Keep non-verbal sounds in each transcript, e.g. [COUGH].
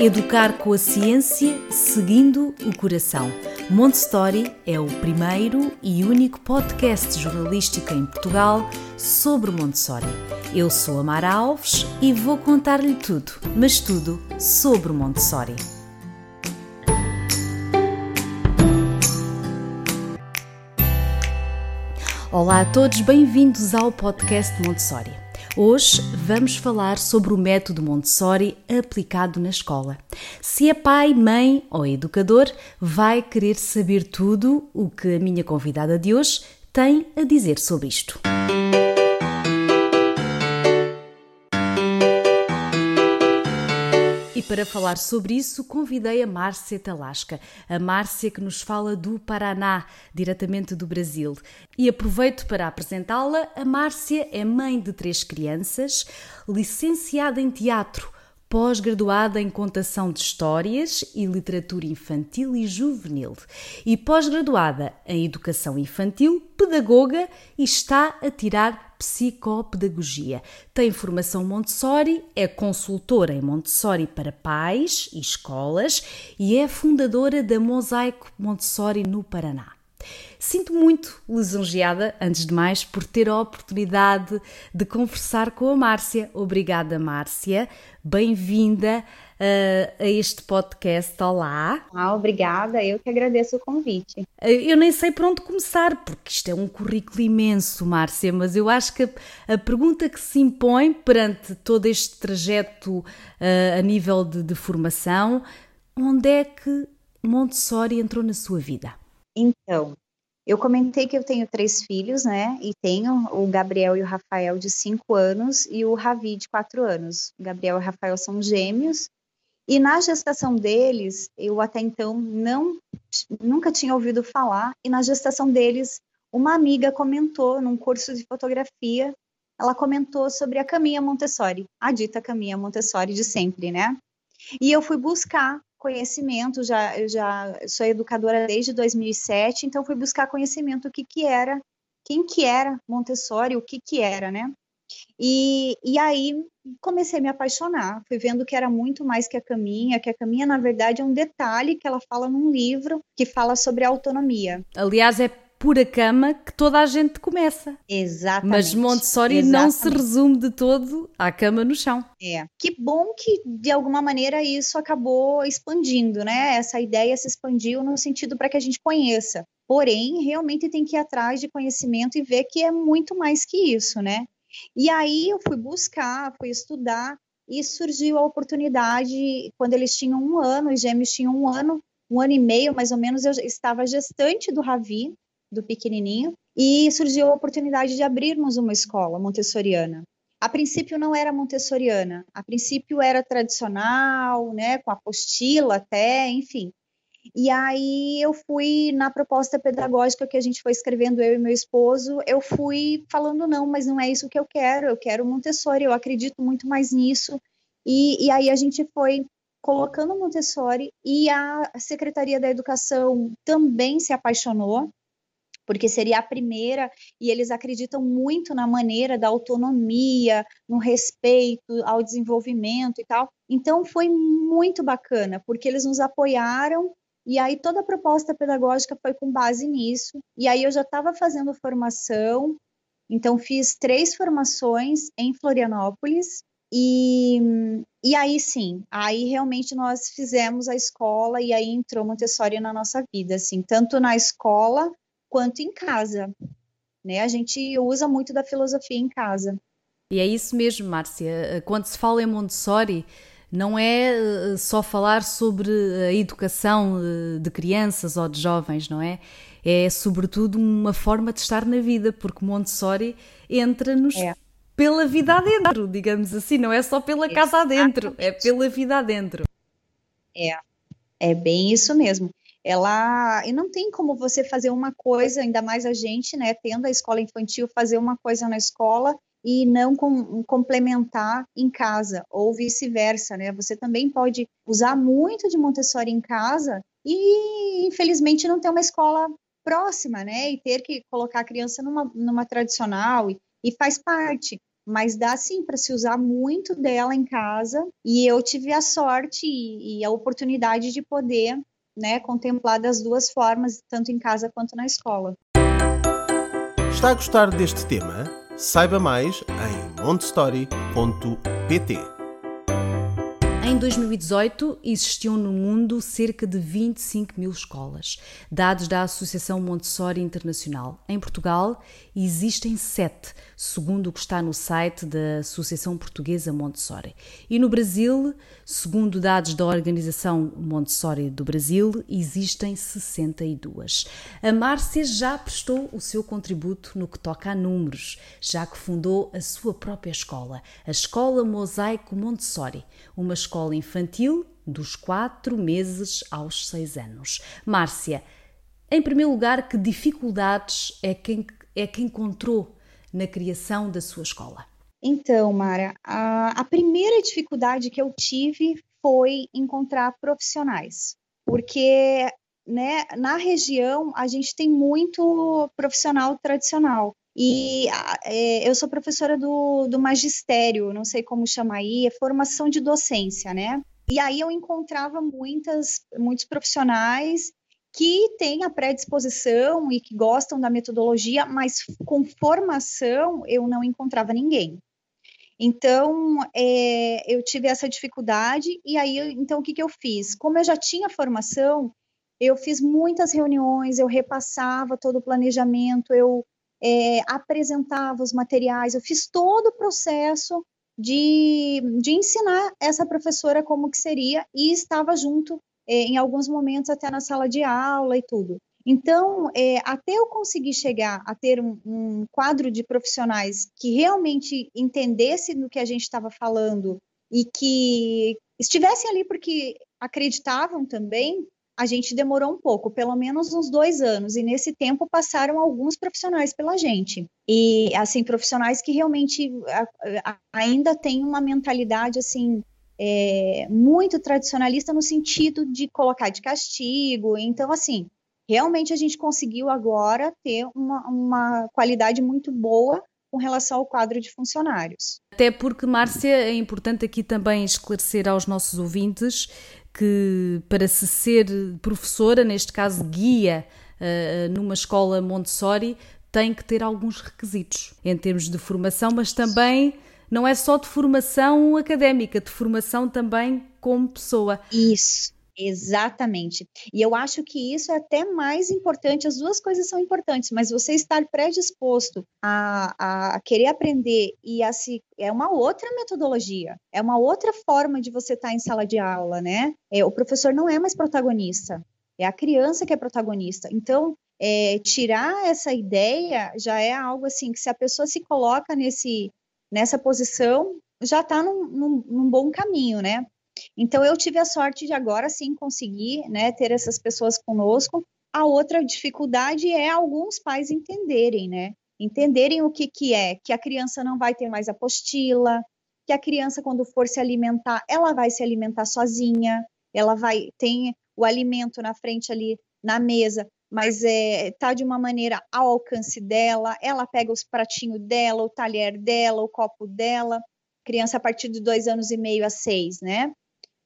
Educar com a ciência, seguindo o coração. Montessori é o primeiro e único podcast jornalístico em Portugal sobre Montessori. Eu sou a Mara Alves e vou contar-lhe tudo, mas tudo sobre Montessori. Olá a todos, bem-vindos ao podcast Montessori. Hoje vamos falar sobre o método Montessori aplicado na escola. Se é pai, mãe ou educador, vai querer saber tudo o que a minha convidada de hoje tem a dizer sobre isto. Para falar sobre isso, convidei a Márcia Talasca, a Márcia que nos fala do Paraná, diretamente do Brasil. E aproveito para apresentá-la. A Márcia é mãe de três crianças, licenciada em teatro pós-graduada em Contação de Histórias e Literatura Infantil e Juvenil e pós-graduada em Educação Infantil, pedagoga e está a tirar psicopedagogia. Tem formação Montessori, é consultora em Montessori para pais e escolas e é fundadora da Mosaico Montessori no Paraná. Sinto muito lisonjeada, antes de mais, por ter a oportunidade de conversar com a Márcia. Obrigada, Márcia. Bem-vinda uh, a este podcast. Olá. Ah, obrigada. Eu que agradeço o convite. Uh, eu nem sei por onde começar, porque isto é um currículo imenso, Márcia, mas eu acho que a, a pergunta que se impõe perante todo este trajeto uh, a nível de, de formação, onde é que Montessori entrou na sua vida? Então, eu comentei que eu tenho três filhos, né? E tenho o Gabriel e o Rafael de cinco anos e o Ravi de quatro anos. O Gabriel e o Rafael são gêmeos. E na gestação deles, eu até então não nunca tinha ouvido falar. E na gestação deles, uma amiga comentou num curso de fotografia, ela comentou sobre a caminha Montessori, a dita caminha Montessori de sempre, né? E eu fui buscar conhecimento, já, eu já sou educadora desde 2007, então fui buscar conhecimento o que que era, quem que era Montessori, o que que era, né? E, e aí comecei a me apaixonar, fui vendo que era muito mais que a caminha, que a caminha na verdade é um detalhe que ela fala num livro que fala sobre autonomia. Aliás, é por a cama que toda a gente começa. Exatamente. Mas Montessori Exatamente. não se resume de todo à cama no chão. É. Que bom que, de alguma maneira, isso acabou expandindo, né? Essa ideia se expandiu no sentido para que a gente conheça. Porém, realmente tem que ir atrás de conhecimento e ver que é muito mais que isso, né? E aí eu fui buscar, fui estudar e surgiu a oportunidade, quando eles tinham um ano, os gêmeos tinham um ano, um ano e meio mais ou menos, eu estava gestante do Ravi, do pequenininho, e surgiu a oportunidade de abrirmos uma escola montessoriana. A princípio não era montessoriana, a princípio era tradicional, né, com apostila até, enfim. E aí eu fui na proposta pedagógica que a gente foi escrevendo eu e meu esposo, eu fui falando não, mas não é isso que eu quero, eu quero Montessori, eu acredito muito mais nisso. E, e aí a gente foi colocando Montessori e a Secretaria da Educação também se apaixonou porque seria a primeira, e eles acreditam muito na maneira da autonomia, no respeito ao desenvolvimento e tal. Então foi muito bacana, porque eles nos apoiaram e aí toda a proposta pedagógica foi com base nisso. E aí eu já estava fazendo formação, então fiz três formações em Florianópolis. E, e aí sim, aí realmente nós fizemos a escola e aí entrou Montessori na nossa vida, assim, tanto na escola quanto em casa. Né? A gente usa muito da filosofia em casa. E é isso mesmo, Márcia. Quando se fala em Montessori, não é eh, só falar sobre a educação eh, de crianças ou de jovens, não é? É sobretudo uma forma de estar na vida, porque Montessori entra-nos é. pela vida adentro, digamos assim, não é só pela casa adentro, é pela vida adentro. É, é bem isso mesmo ela e não tem como você fazer uma coisa, ainda mais a gente, né, tendo a escola infantil, fazer uma coisa na escola e não com, complementar em casa ou vice-versa, né? Você também pode usar muito de Montessori em casa e infelizmente não ter uma escola próxima, né? E ter que colocar a criança numa, numa tradicional e, e faz parte. mas dá sim para se usar muito dela em casa. E eu tive a sorte e, e a oportunidade de poder né, contemplar das duas formas, tanto em casa quanto na escola. Está a gostar deste tema? Saiba mais em montestory.pt. Em 2018, existiam no mundo cerca de 25 mil escolas, dados da Associação Montessori Internacional. Em Portugal, existem sete, segundo o que está no site da Associação Portuguesa Montessori. E no Brasil, segundo dados da Organização Montessori do Brasil, existem 62. A Márcia já prestou o seu contributo no que toca a números, já que fundou a sua própria escola, a Escola Mosaico Montessori, uma escola escola infantil dos 4 meses aos 6 anos. Márcia, em primeiro lugar, que dificuldades é que, é que encontrou na criação da sua escola? Então, Mara, a, a primeira dificuldade que eu tive foi encontrar profissionais, porque né, na região a gente tem muito profissional tradicional. E é, eu sou professora do, do magistério, não sei como chamar aí, é formação de docência, né? E aí eu encontrava muitas, muitos profissionais que têm a predisposição e que gostam da metodologia, mas com formação eu não encontrava ninguém. Então, é, eu tive essa dificuldade, e aí, então, o que, que eu fiz? Como eu já tinha formação, eu fiz muitas reuniões, eu repassava todo o planejamento, eu é, apresentava os materiais, eu fiz todo o processo de, de ensinar essa professora como que seria e estava junto é, em alguns momentos até na sala de aula e tudo. Então, é, até eu conseguir chegar a ter um, um, quadro de profissionais que realmente entendesse do que a gente estava falando e que estivessem ali porque acreditavam também, a gente demorou um pouco, pelo menos uns dois anos, e nesse tempo passaram alguns profissionais pela gente. E, assim, profissionais que realmente ainda têm uma mentalidade, assim, é, muito tradicionalista no sentido de colocar de castigo. Então, assim, realmente a gente conseguiu agora ter uma, uma qualidade muito boa com relação ao quadro de funcionários. Até porque, Márcia, é importante aqui também esclarecer aos nossos ouvintes que para se ser professora, neste caso guia, uh, numa escola Montessori, tem que ter alguns requisitos em termos de formação, mas também não é só de formação académica, de formação também como pessoa. Isso. Exatamente. E eu acho que isso é até mais importante, as duas coisas são importantes, mas você estar predisposto a, a querer aprender e a se. É uma outra metodologia, é uma outra forma de você estar em sala de aula, né? É, o professor não é mais protagonista, é a criança que é protagonista. Então, é, tirar essa ideia já é algo assim que se a pessoa se coloca nesse, nessa posição, já está num, num, num bom caminho, né? Então eu tive a sorte de agora sim conseguir, né, ter essas pessoas conosco. A outra dificuldade é alguns pais entenderem, né? Entenderem o que que é, que a criança não vai ter mais apostila, que a criança quando for se alimentar, ela vai se alimentar sozinha, ela vai tem o alimento na frente ali na mesa, mas é, tá de uma maneira ao alcance dela, ela pega os pratinhos dela, o talher dela, o copo dela, criança a partir de dois anos e meio a seis, né?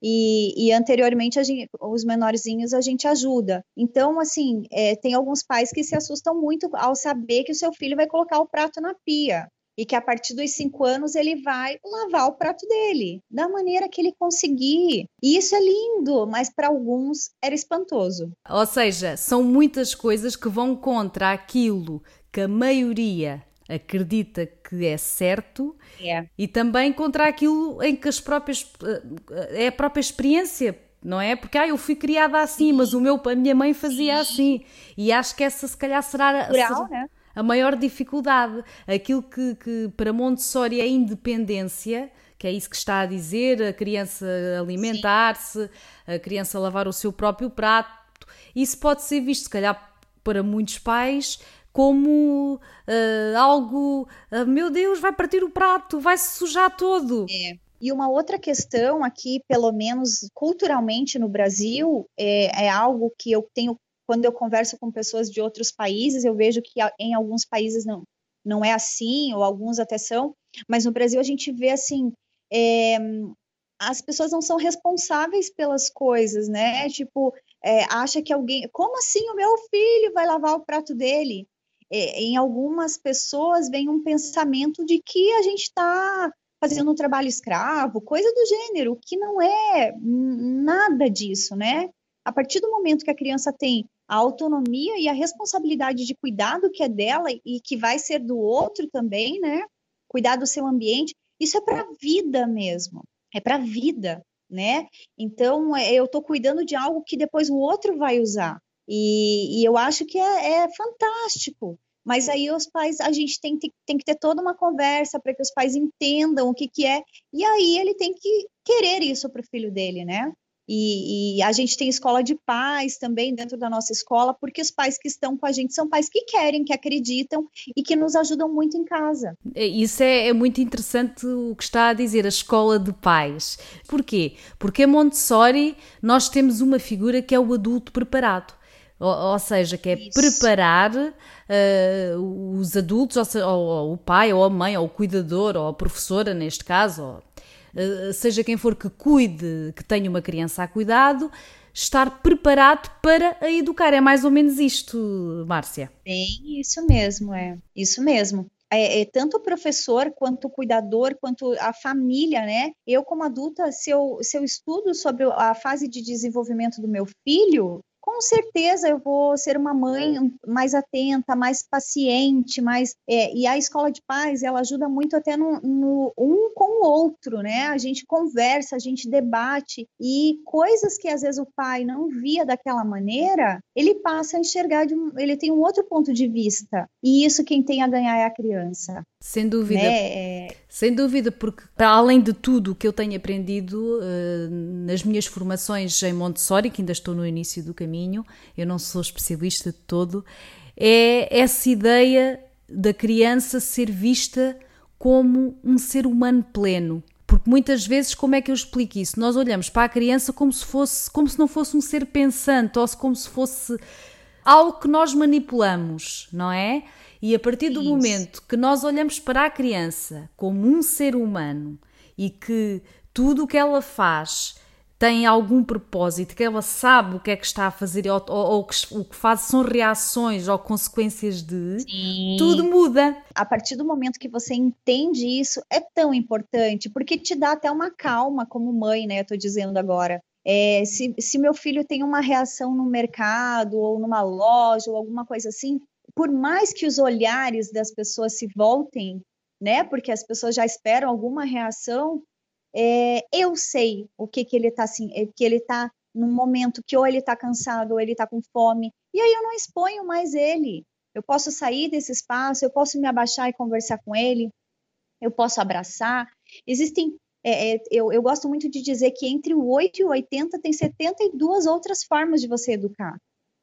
E, e anteriormente gente, os menorzinhos a gente ajuda. Então, assim, é, tem alguns pais que se assustam muito ao saber que o seu filho vai colocar o prato na pia e que a partir dos cinco anos ele vai lavar o prato dele da maneira que ele conseguir. E isso é lindo, mas para alguns era espantoso. Ou seja, são muitas coisas que vão contra aquilo que a maioria acredita que é certo é. e também contra aquilo em que as próprias eh, é a própria experiência não é? Porque ah, eu fui criada assim, mas o meu, a minha mãe fazia assim. E acho que essa se calhar será, Rural, né? a maior dificuldade. Aquilo que, que para Montessori é independência, que é isso que está a dizer, a criança alimentar-se, a criança lavar o seu próprio prato. Isso pode ser visto, se calhar, para muitos pais como uh, algo, uh, meu Deus, vai partir o prato, vai se sujar todo. É. E uma outra questão aqui, pelo menos culturalmente no Brasil, é, é algo que eu tenho quando eu converso com pessoas de outros países, eu vejo que em alguns países não, não é assim, ou alguns até são, Mas no Brasil a gente vê assim, é, as pessoas não são responsáveis pelas coisas, né? Tipo, é, acha que alguém, como assim o meu filho vai lavar o prato dele? É, em algumas pessoas vem um pensamento de que a gente está fazendo um trabalho escravo, coisa do gênero, que não é nada disso, né? A partir do momento que a criança tem a autonomia e a responsabilidade de cuidado que é dela e que vai ser do outro também, né? Cuidar do seu ambiente, isso é para a vida mesmo, é para a vida, né? Então, é, eu estou cuidando de algo que depois o outro vai usar. E, e eu acho que é, é, fantástico. Mas aí os pais, a gente tem, tem, tem que ter toda uma conversa para que os pais entendam o que, que é. E aí ele tem que querer isso para o filho dele, né? E, e, a gente tem escola de pais também dentro da nossa escola, porque os pais que estão com a gente são pais que querem, que acreditam e que nos ajudam muito em casa. É, isso é, é muito interessante o que está a dizer, a escola de pais. Porquê? Porque a Montessori nós temos uma figura que é o adulto preparado. Ou, ou seja, que é Isso. preparar uh, os adultos, ou, seja, ou, ou, o pai, ou a mãe, ou o cuidador, ou a professora, neste caso, ou, uh, seja quem for que cuide, que tenha uma criança a cuidado, estar preparado para a educar. É mais ou menos isto, Márcia. Bem, isso mesmo, é. Isso mesmo. É, é, tanto o professor quanto o cuidador, quanto a família, né? Eu, como adulta, se eu, se eu estudo sobre a fase de desenvolvimento do meu filho, com certeza eu vou ser uma mãe mais atenta, mais paciente, mais é, e a escola de paz ela ajuda muito até no, no, um com o outro, né? A gente conversa, a gente debate e coisas que às vezes o pai não via daquela maneira, ele passa a enxergar de um, ele tem um outro ponto de vista e isso quem tem a ganhar é a criança. Sem dúvida. Né? É... Sem dúvida, porque para além de tudo o que eu tenho aprendido uh, nas minhas formações em Montessori, que ainda estou no início do caminho, eu não sou especialista de todo, é essa ideia da criança ser vista como um ser humano pleno. Porque muitas vezes, como é que eu explico isso? Nós olhamos para a criança como se fosse, como se não fosse um ser pensante, ou como se fosse algo que nós manipulamos, não é? E a partir do Isso. momento que nós olhamos para a criança como um ser humano e que tudo o que ela faz tem algum propósito, que ela sabe o que é que está a fazer ou, ou, ou que, o que faz são reações ou consequências de, Sim. tudo muda. A partir do momento que você entende isso, é tão importante, porque te dá até uma calma como mãe, né? Eu tô dizendo agora. É, se, se meu filho tem uma reação no mercado ou numa loja ou alguma coisa assim, por mais que os olhares das pessoas se voltem, né, porque as pessoas já esperam alguma reação, é, eu sei o que que ele está assim, é, que ele está num momento que ou ele está cansado ou ele está com fome, e aí eu não exponho mais ele. Eu posso sair desse espaço, eu posso me abaixar e conversar com ele, eu posso abraçar. Existem, é, é eu, eu gosto muito de dizer que entre o 8 e o 80 tem 72 outras formas de você educar.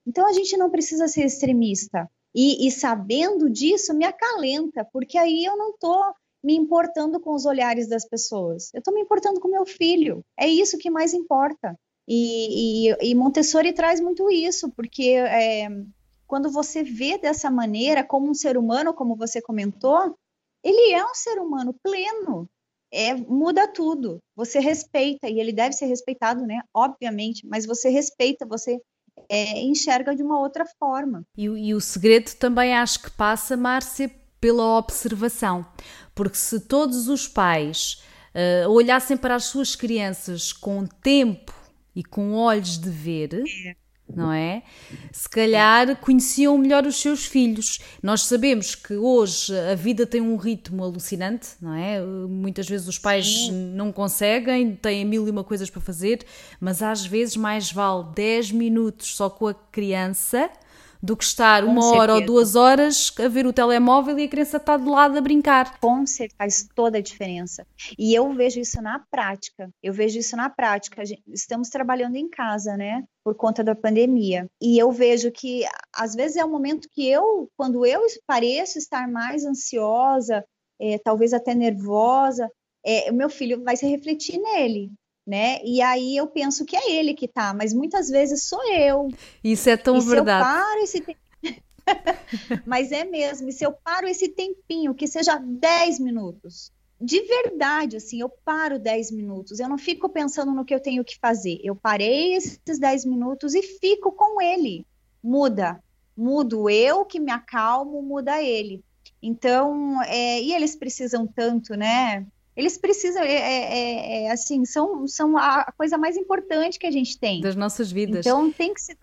Então a gente não precisa ser extremista. E, e sabendo disso, me acalenta, porque aí eu não estou me importando com os olhares das pessoas. Eu estou me importando com meu filho. É isso que mais importa. E, e, e Montessori traz muito isso, porque é, quando você vê dessa maneira, como um ser humano, como você comentou, ele é um ser humano pleno. É, muda tudo. Você respeita, e ele deve ser respeitado, né? Obviamente, mas você respeita, você é, enxerga de uma outra forma. E, e o segredo também acho que passa, Márcia, pela observação. Porque se todos os pais uh, olhassem para as suas crianças com tempo e com olhos de ver, é não é? Se calhar conheciam melhor os seus filhos. Nós sabemos que hoje a vida tem um ritmo alucinante, não é? Muitas vezes os pais não conseguem, têm mil e uma coisas para fazer, mas às vezes mais vale 10 minutos só com a criança do que estar uma hora ou duas horas a ver o telemóvel e a criança está de lado a brincar. Com certeza, faz toda a diferença. E eu vejo isso na prática. Eu vejo isso na prática. Estamos trabalhando em casa, né? Por conta da pandemia. E eu vejo que, às vezes, é o um momento que eu, quando eu pareço estar mais ansiosa, é, talvez até nervosa, é, o meu filho vai se refletir nele né? E aí eu penso que é ele que tá, mas muitas vezes sou eu. Isso é tão e verdade. Se eu paro esse te... [LAUGHS] mas é mesmo, e se eu paro esse tempinho, que seja 10 minutos, de verdade, assim, eu paro 10 minutos, eu não fico pensando no que eu tenho que fazer. Eu parei esses 10 minutos e fico com ele. Muda. Mudo eu que me acalmo, muda ele. Então, é, e eles precisam tanto, né? Eles precisam, é, é, é, é assim, são, são a coisa mais importante que a gente tem. Das nossas vidas. Então, tem que ser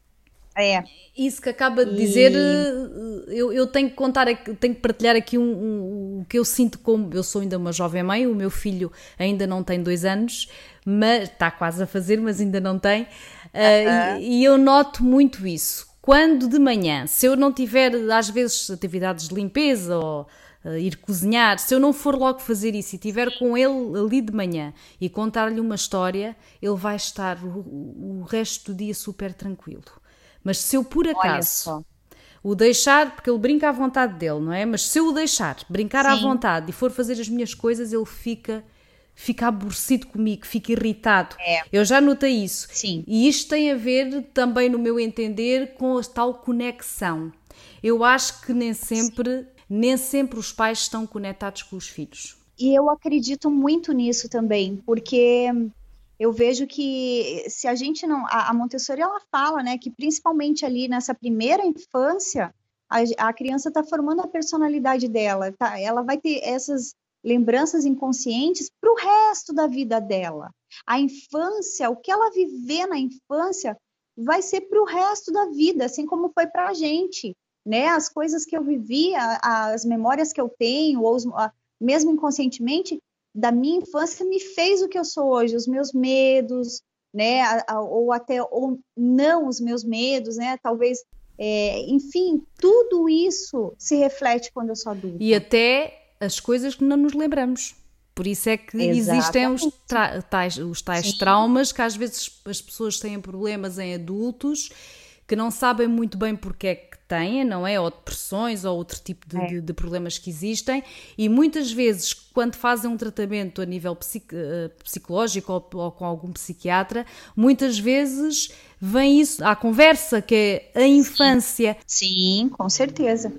é. Isso que acaba de dizer, e... eu, eu, tenho que contar, tenho que partilhar aqui um, um, o que eu sinto como eu sou ainda uma jovem mãe, o meu filho ainda não tem dois anos, mas está quase a fazer, mas ainda não tem, uh -huh. e, e eu noto muito isso. Quando de manhã, se eu não tiver às vezes atividades de limpeza ou uh, ir cozinhar, se eu não for logo fazer isso e tiver com ele ali de manhã e contar-lhe uma história, ele vai estar o, o resto do dia super tranquilo. Mas se eu por acaso o deixar, porque ele brinca à vontade dele, não é? Mas se eu o deixar brincar Sim. à vontade e for fazer as minhas coisas, ele fica fica aborrecido comigo, fica irritado. É. Eu já notei isso. Sim. E isto tem a ver também, no meu entender, com a tal conexão. Eu acho que nem sempre, Sim. Nem sempre os pais estão conectados com os filhos. E eu acredito muito nisso também, porque eu vejo que se a gente não. A, Montessori ela fala, né, que principalmente ali nessa primeira infância, a, a criança está formando a personalidade dela, tá? Ela vai ter essas lembranças inconscientes para o resto da vida dela. A infância, o que ela viver na infância, vai ser para o resto da vida, assim como foi para a gente. Né? As coisas que eu vivi, as memórias que eu tenho, ou os, mesmo inconscientemente, da minha infância me fez o que eu sou hoje, os meus medos, né, ou até ou não os meus medos, né, talvez, é, enfim, tudo isso se reflete quando eu sou adulta. E até as coisas que não nos lembramos. Por isso é que Exatamente. existem os, tais, os tais traumas que às vezes as pessoas têm problemas em adultos que não sabem muito bem porque é que têm, não é? Ou depressões ou outro tipo de, é. de, de problemas que existem, e muitas vezes, quando fazem um tratamento a nível psic, uh, psicológico ou, ou, com algum psiquiatra, muitas vezes vem isso à conversa, que é a infância. Sim, com certeza,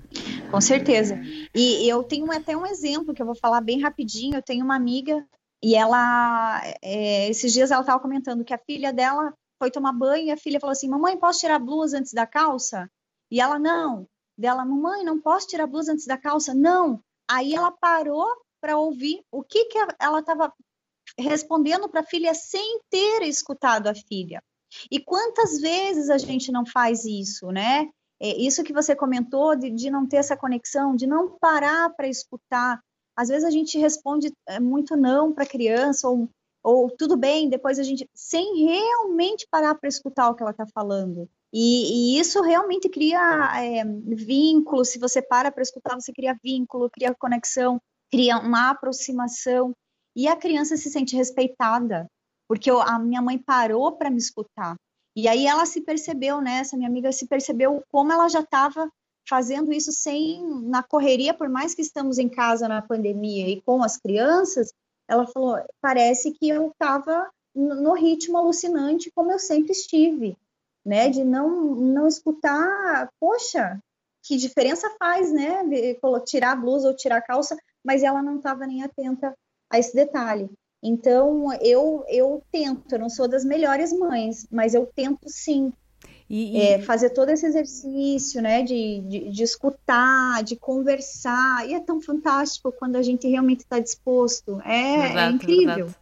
com certeza. E eu tenho até um exemplo que eu vou falar bem rapidinho. Eu tenho uma amiga e ela, é, esses dias ela estava comentando que a filha dela foi tomar banho e a filha falou assim: Mamãe, posso tirar a blusa antes da calça? E ela, não. Dela, mamãe, não posso tirar a blusa antes da calça? Não. Aí ela parou para ouvir o que, que ela estava respondendo para a filha sem ter escutado a filha. E quantas vezes a gente não faz isso, né? É isso que você comentou de, de não ter essa conexão, de não parar para escutar. Às vezes a gente responde é, muito não para a criança, ou ou tudo bem, depois a gente, sem realmente parar para escutar o que ela está falando. E, e, isso realmente cria é, vínculo. Se você para para escutar, você cria vínculo, cria conexão, cria uma aproximação. E a criança se sente respeitada, porque eu, a minha mãe parou para me escutar. E aí ela se percebeu, né? Essa minha amiga se percebeu como ela já estava fazendo isso sem na correria, por mais que estamos em casa na pandemia e com as crianças, ela falou: parece que eu estava no ritmo alucinante como eu sempre estive, né? De não não escutar, poxa, que diferença faz, né? Tirar a blusa ou tirar a calça, mas ela não estava nem atenta a esse detalhe. Então eu eu tento, eu não sou das melhores mães, mas eu tento sim e, e... É, fazer todo esse exercício, né, de, de, de, escutar, de conversar, e é tão fantástico quando a gente realmente está disposto, é, verdade, é incrível. Verdade.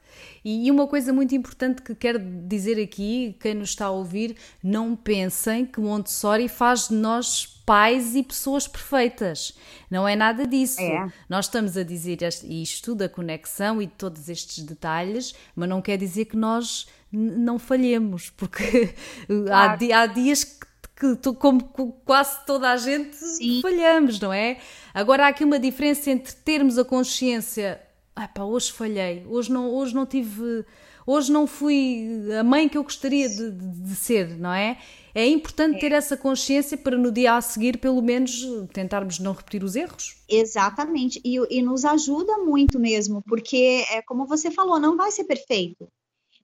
E uma coisa muito importante que quero dizer aqui, quem nos está a ouvir, não pensem que Montessori faz de nós pais e pessoas perfeitas. Não é nada disso. É. Nós estamos a dizer isto da conexão e de todos estes detalhes, mas não quer dizer que nós não falhemos, porque [LAUGHS] claro. há, há dias que que como quase toda a gente Sim. falhamos, não é? Agora há aqui uma diferença entre termos a consciência, ah pá, hoje falhei, hoje não, hoje não tive, hoje não fui a mãe que eu gostaria de, de, de ser, não é? É importante é. ter essa consciência para no dia a seguir, pelo menos, tentarmos não repetir os erros. Exatamente, e, e nos ajuda muito mesmo, porque é como você falou, não vai ser perfeito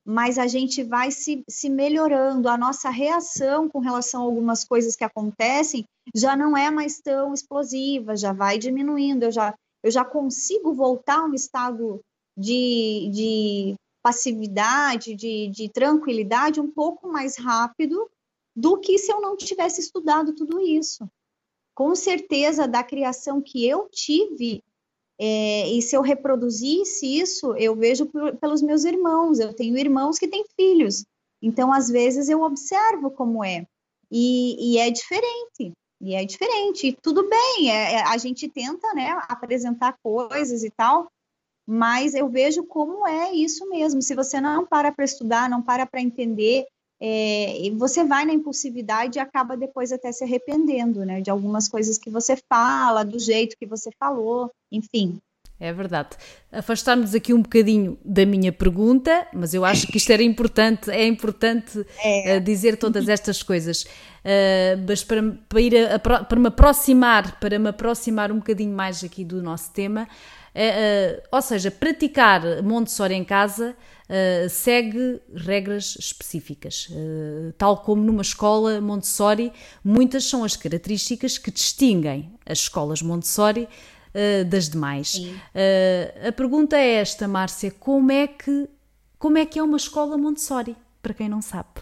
mas a gente vai se, se melhorando, a nossa reação com relação a algumas coisas que acontecem já não é mais tão explosiva, já vai diminuindo. Eu já, eu já consigo voltar a um estado de, de passividade, de, de tranquilidade um pouco mais rápido do que se eu não tivesse estudado tudo isso. Com certeza, da criação que eu tive, é, e se eu reproduzisse isso, eu vejo por, pelos meus irmãos. Eu tenho irmãos que têm filhos, então às vezes eu observo como é, e, e é diferente. E é diferente, tudo bem, é, é, a gente tenta né, apresentar coisas e tal, mas eu vejo como é isso mesmo. Se você não para para estudar, não para para entender, é, você vai na impulsividade e acaba depois até se arrependendo, né, de algumas coisas que você fala, do jeito que você falou, enfim. É verdade. Afastarmos aqui um bocadinho da minha pergunta, mas eu acho que isto era importante, é importante é. Uh, dizer todas estas coisas. Uh, mas para, para, ir a, a, para me aproximar, para me aproximar um bocadinho mais aqui do nosso tema, uh, ou seja, praticar Montessori em casa uh, segue regras específicas. Uh, tal como numa escola Montessori, muitas são as características que distinguem as escolas Montessori uh, das demais. a pergunta é esta, Márcia: como é que como é que é uma escola Montessori, para quem não sabe?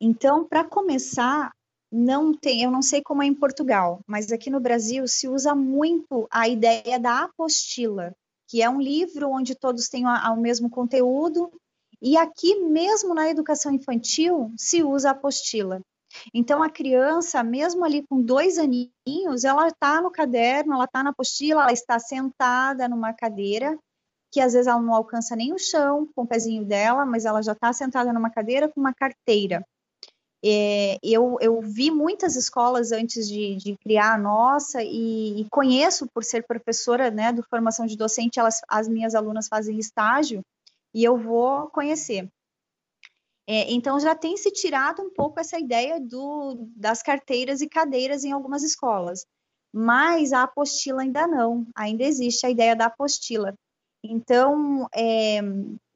Então, para começar, não tem, eu não sei como é em Portugal, mas aqui no Brasil se usa muito a ideia da apostila que é um livro onde todos têm o mesmo conteúdo, e aqui mesmo na educação infantil se usa a apostila. Então a criança, mesmo ali com dois aninhos, ela está no caderno, ela está na apostila, ela está sentada numa cadeira, que às vezes ela não alcança nem o chão com o pezinho dela, mas ela já está sentada numa cadeira com uma carteira. É, eu, eu, vi muitas escolas antes de, de criar a nossa e, e, conheço por ser professora né, do formação de docente, elas, as minhas alunas fazem estágio e eu vou conhecer. É, então já tem se tirado um pouco essa ideia do, das carteiras e cadeiras em algumas escolas, mas a apostila ainda não, ainda existe a ideia da apostila. Então, é,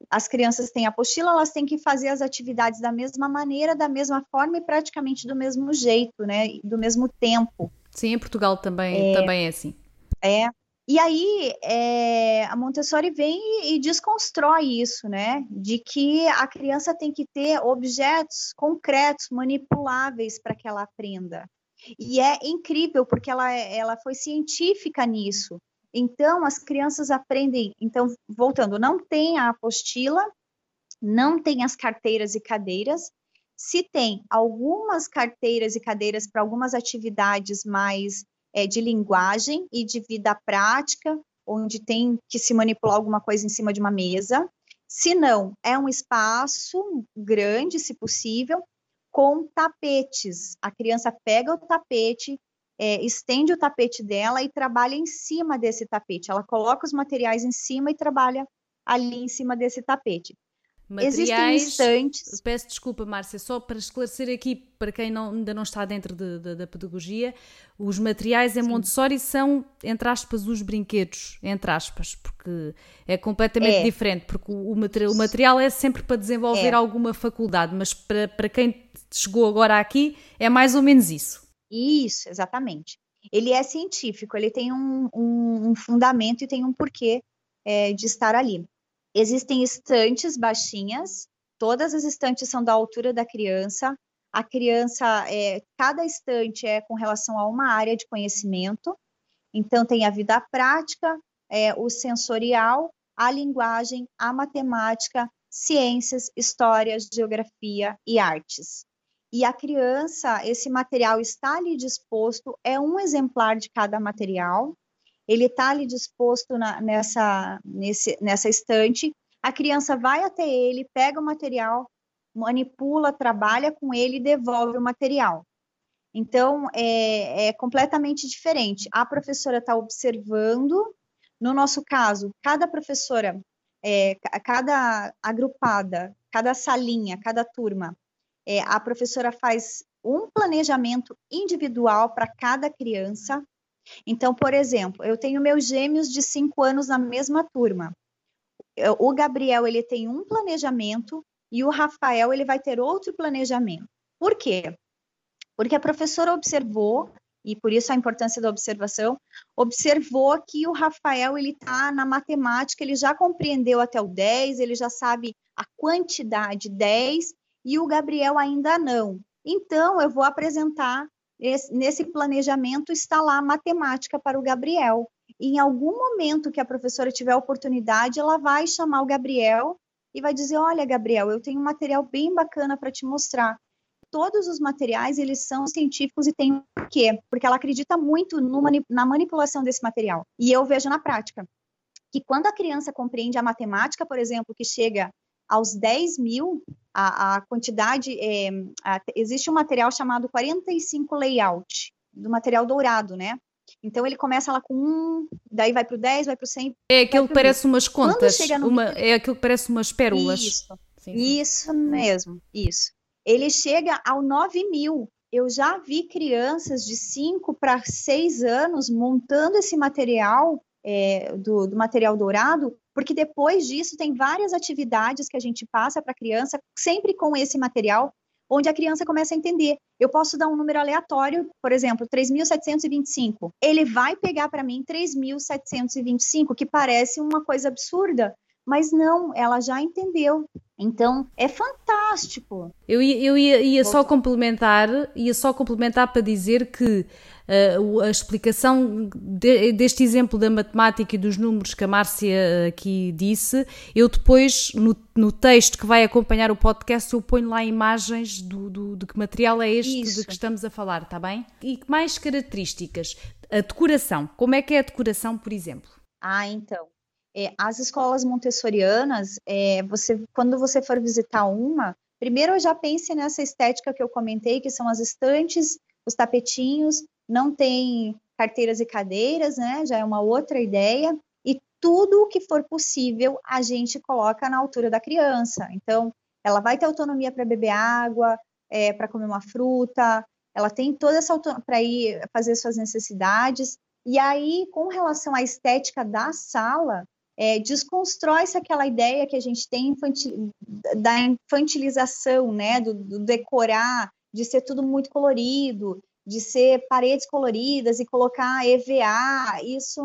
as crianças têm apostila, elas têm que fazer as atividades da mesma maneira, da mesma forma e praticamente do mesmo jeito, né? Do mesmo tempo. Sim, em Portugal também é, também é assim. É. E aí é, a Montessori vem e, desconstrói isso, né? De que a criança tem que ter objetos concretos, manipuláveis para que ela aprenda. E é incrível porque ela, ela foi científica nisso. Então, as crianças aprendem. Então, voltando, não tem a apostila, não tem as carteiras e cadeiras. Se tem algumas carteiras e cadeiras para algumas atividades mais é, de linguagem e de vida prática, onde tem que se manipular alguma coisa em cima de uma mesa. Se não, é um espaço grande, se possível, com tapetes. A criança pega o tapete, é, estende o tapete dela e trabalha em cima desse tapete. Ela coloca os materiais em cima e trabalha ali em cima desse tapete. Materiais, Existem instantes. Peço desculpa, Márcia, só para esclarecer aqui, para quem não, ainda não está dentro de, de, da pedagogia, os materiais em Sim. Montessori são, entre aspas, os brinquedos, entre aspas, porque é completamente é. diferente, porque o, o, material, é sempre para desenvolver é. alguma faculdade, mas para, para quem chegou agora aqui é mais ou menos isso. Isso, exatamente. Ele é científico, ele tem um, um, um fundamento e tem um porquê é, de estar ali. Existem estantes baixinhas, todas as estantes são da altura da criança. A criança, é, cada estante é com relação a uma área de conhecimento. Então, tem a vida prática, é, o sensorial, a linguagem, a matemática, ciências, história, geografia e artes e a criança, esse material está ali disposto, é um exemplar de cada material, ele está ali disposto na, nessa, nesse, nessa estante, a criança vai até ele, pega o material, manipula, trabalha com ele e devolve o material. Então, é, é completamente diferente. A professora está observando, no nosso caso, cada professora, é, cada agrupada, cada salinha, cada turma, é, a professora faz um planejamento individual para cada criança. Então, por exemplo, eu tenho meus gêmeos de cinco anos na mesma turma. O Gabriel ele tem um planejamento e o Rafael ele vai ter outro planejamento. Por quê? Porque a professora observou e por isso a importância da observação, observou que o Rafael ele está na matemática, ele já compreendeu até o 10, ele já sabe a quantidade 10 e o Gabriel ainda não. Então eu vou apresentar esse, nesse planejamento está lá a matemática para o Gabriel. E em algum momento que a professora tiver oportunidade, ela vai chamar o Gabriel e vai dizer: "Olha, Gabriel, eu tenho um material bem bacana para te mostrar todos os materiais eles são científicos e tem um quê? Porque ela acredita muito no, na manipulação desse material. E eu vejo na prática que quando a criança compreende a matemática, por exemplo, que chega aos 10 mil, a, a quantidade, é, a, existe um material chamado 45 layout, do material dourado, né? Então ele começa lá com um, daí vai para o 10, vai para o 100. É aquilo que parece umas contas, uma, é aquilo que parece umas pérolas. Isso, sim, sim. isso mesmo, isso ele chega ao 9 mil. Eu já vi crianças de 5 para 6 anos montando esse material, é, do, do material dourado, porque depois disso tem várias atividades que a gente passa para a criança, sempre com esse material, onde a criança começa a entender. Eu posso dar um número aleatório, por exemplo, 3.725. Ele vai pegar para mim 3.725, que parece uma coisa absurda, mas não, ela já entendeu. Então, é fantástico. Eu ia, eu ia, ia só complementar, ia só complementar para dizer que uh, a explicação de, deste exemplo da matemática e dos números que a Márcia aqui disse, eu depois, no, no texto que vai acompanhar o podcast, eu ponho lá imagens do, do, de que material é este Isso. de que estamos a falar, está bem? E mais características? A decoração. Como é que é a decoração, por exemplo? Ah, então é, as escolas montessorianas, é, você, quando você for visitar uma, primeiro já pense nessa estética que eu comentei, que são as estantes, os tapetinhos, não tem carteiras e cadeiras, né? Já é uma outra ideia. E tudo o que for possível a gente coloca na altura da criança. Então, ela vai ter autonomia para beber água, é, para comer uma fruta, ela tem toda essa autonomia para ir fazer suas necessidades. E aí, com relação à estética da sala, é, desconstrói-se aquela ideia que a gente tem infantil, da infantilização, né, do, do, decorar, de ser tudo muito colorido, de ser paredes coloridas e colocar EVA, isso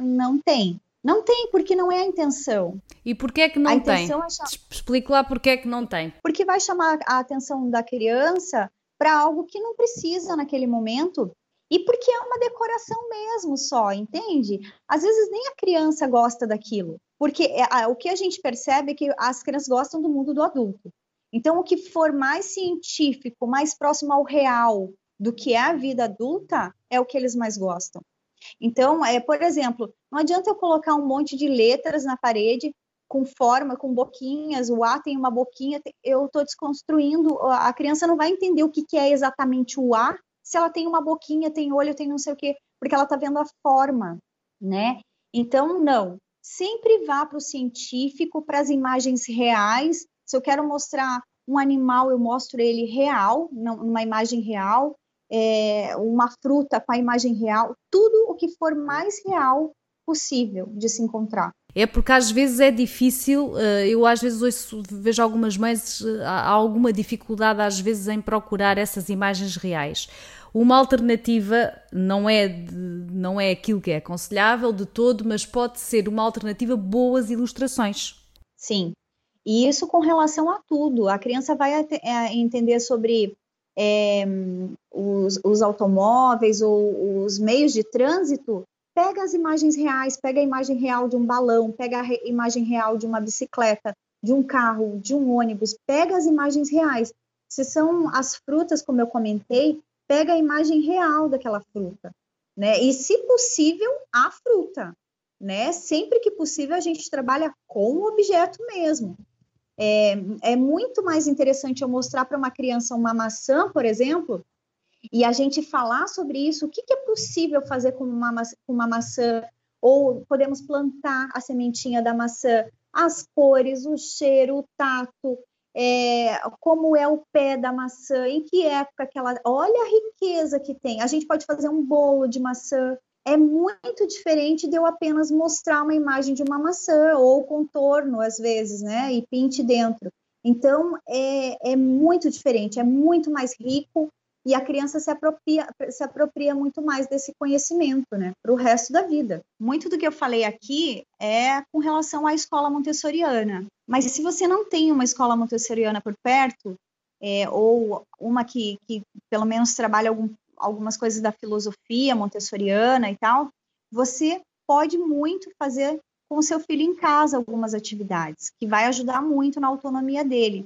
não tem. Não tem, porque não é a intenção. E por que é que não a tem? É chamar... Explique lá por que é que não tem. Porque vai chamar a atenção da criança para algo que não precisa naquele momento e porque é uma decoração mesmo só, entende? Às vezes nem a criança gosta daquilo, porque é, o que a gente percebe é que as crianças gostam do mundo do adulto. Então, o que for mais científico, mais próximo ao real do que é a vida adulta, é o que eles mais gostam. Então, é, por exemplo, não adianta eu colocar um monte de letras na parede com forma, com boquinhas, o A tem uma boquinha, eu estou desconstruindo, a criança não vai entender o que, que é exatamente o A se ela tem uma boquinha, tem olho, tem não sei o quê, porque ela está vendo a forma, né? Então, não. Sempre vá para o científico, para as imagens reais. Se eu quero mostrar um animal, eu mostro ele real, numa imagem real, é, uma fruta com a imagem real, tudo o que for mais real possível de se encontrar. É porque às vezes é difícil, eh, eu às vezes ouço, vejo algumas mães, eh, há alguma dificuldade às vezes em procurar essas imagens reais. Uma alternativa não é, de, não é aquilo que é aconselhável de todo, mas pode ser uma alternativa boas ilustrações. Sim, e isso com relação a tudo. A criança vai entender sobre é, os, os automóveis ou os meios de trânsito Pega as imagens reais, pega a imagem real de um balão, pega a imagem real de uma bicicleta, de um carro, de um ônibus, pega as imagens reais. Se são as frutas, como eu comentei, pega a imagem real daquela fruta, né? E, se possível, a fruta, né? Sempre que possível, a gente trabalha com o objeto mesmo. É, é muito mais interessante eu mostrar para uma criança uma maçã, por exemplo, e a gente falar sobre isso, o que, que é possível fazer com uma, com uma maçã, ou podemos plantar a sementinha da maçã, as cores, o cheiro, o tato, é, como é o pé da maçã, em que época que ela. Olha a riqueza que tem. A gente pode fazer um bolo de maçã. É muito diferente de eu apenas mostrar uma imagem de uma maçã ou contorno, às vezes, né? E pinte dentro. Então, é, é muito diferente, é muito mais rico, e a criança se apropria, se apropria muito mais desse conhecimento, né, para o resto da vida. Muito do que eu falei aqui é com relação à escola montessoriana, mas se você não tem uma escola montessoriana por perto, é, ou uma que, que pelo menos trabalha algum, algumas coisas da filosofia montessoriana e tal, você pode muito fazer com seu filho em casa algumas atividades, que vai ajudar muito na autonomia dele.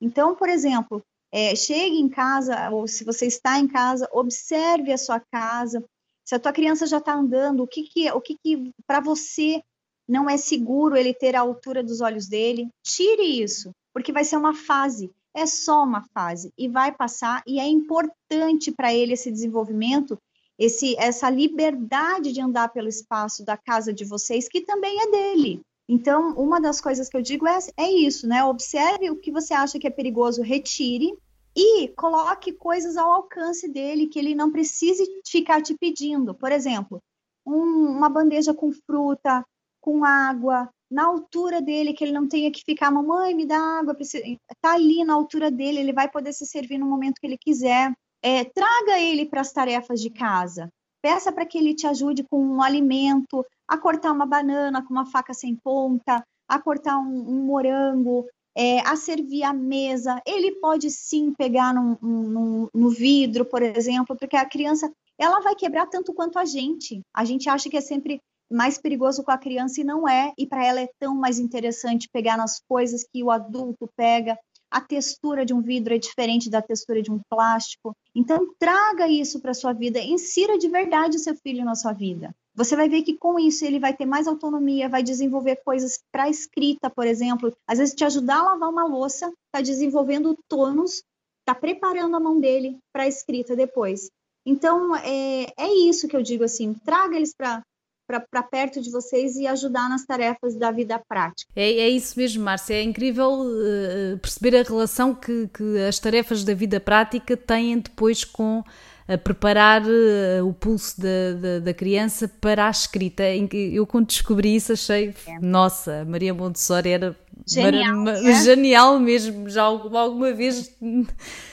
Então, por exemplo, é, chegue em casa, ou se você está em casa, observe a sua casa. Se a tua criança já está andando, o que que, o que, que para você não é seguro ele ter a altura dos olhos dele? Tire isso, porque vai ser uma fase. É só uma fase e vai passar. E é importante para ele esse desenvolvimento, esse, essa liberdade de andar pelo espaço da casa de vocês, que também é dele. Então, uma das coisas que eu digo é, é isso, né? Observe o que você acha que é perigoso, retire e coloque coisas ao alcance dele que ele não precise ficar te pedindo. Por exemplo, um, uma bandeja com fruta, com água, na altura dele, que ele não tenha que ficar, mamãe, me dá água, está ali na altura dele, ele vai poder se servir no momento que ele quiser. É, traga ele para as tarefas de casa. Peça para que ele te ajude com um alimento, a cortar uma banana com uma faca sem ponta, a cortar um, um morango, é, a servir a mesa. Ele pode sim pegar num, num, no vidro, por exemplo, porque a criança ela vai quebrar tanto quanto a gente. A gente acha que é sempre mais perigoso com a criança e não é, e para ela é tão mais interessante pegar nas coisas que o adulto pega. A textura de um vidro é diferente da textura de um plástico. Então, traga isso para sua vida, insira de verdade o seu filho na sua vida. Você vai ver que com isso ele vai ter mais autonomia, vai desenvolver coisas para escrita, por exemplo. Às vezes te ajudar a lavar uma louça, está desenvolvendo o tônus, está preparando a mão dele para escrita depois. Então é, é isso que eu digo assim, traga eles para para perto de vocês e ajudar nas tarefas da vida prática. É, é isso mesmo, Márcia. É incrível uh, perceber a relação que, que as tarefas da vida prática têm depois com a preparar uh, o pulso da, da, da, criança para a escrita. Eu, quando descobri isso, achei, é. nossa, Maria Montessori era genial, é? [LAUGHS] genial mesmo. Já alguma vez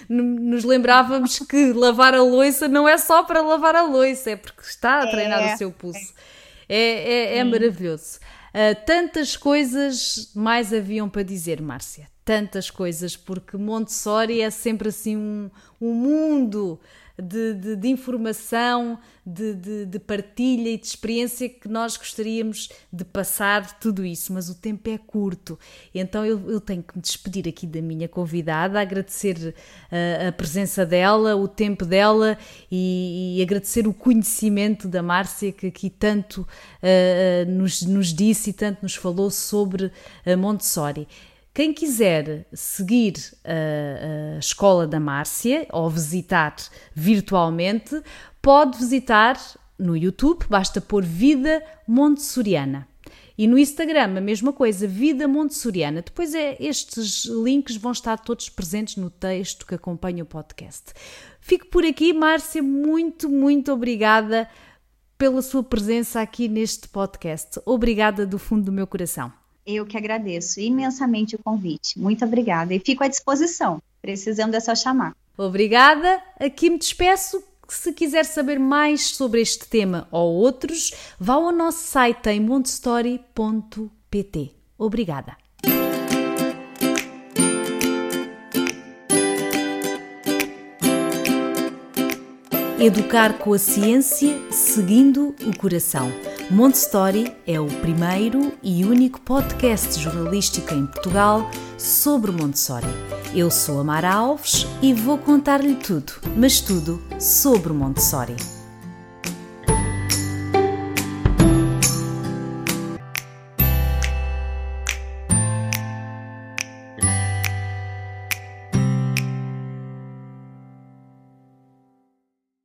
nos lembrávamos que lavar a louça não é só para lavar a louça, é porque está a treinar é. o seu pulso. É, é, é maravilhoso. Uh, tantas coisas mais haviam para dizer, Márcia. Tantas coisas, porque Montessori é sempre assim um, um mundo de, de, de informação, de, de, partilha e de experiência que nós gostaríamos de passar tudo isso, mas o tempo é curto. Então eu, eu tenho que me despedir aqui da minha convidada, agradecer uh, a presença dela, o tempo dela e, e, agradecer o conhecimento da Márcia que aqui tanto uh, nos, nos disse e tanto nos falou sobre Montessori. Quem quiser seguir a, a, Escola da Márcia ou visitar virtualmente, pode visitar no YouTube, basta pôr Vida Montessoriana. E no Instagram, a mesma coisa, Vida Montessoriana. Depois é, estes links vão estar todos presentes no texto que acompanha o podcast. Fico por aqui, Márcia, muito, muito obrigada pela sua presença aqui neste podcast. Obrigada do fundo do meu coração. Eu que agradeço imensamente o convite. Muito obrigada. E fico à disposição, precisando é só chamar. Obrigada. Aqui me despeço. Se quiser saber mais sobre este tema ou outros, vá ao nosso site em montestory.pt. Obrigada. Educar com a ciência, seguindo o coração. Montessori é o primeiro e único podcast jornalístico em Portugal sobre Montessori. Eu sou a Mara Alves e vou contar-lhe tudo, mas tudo sobre Montessori.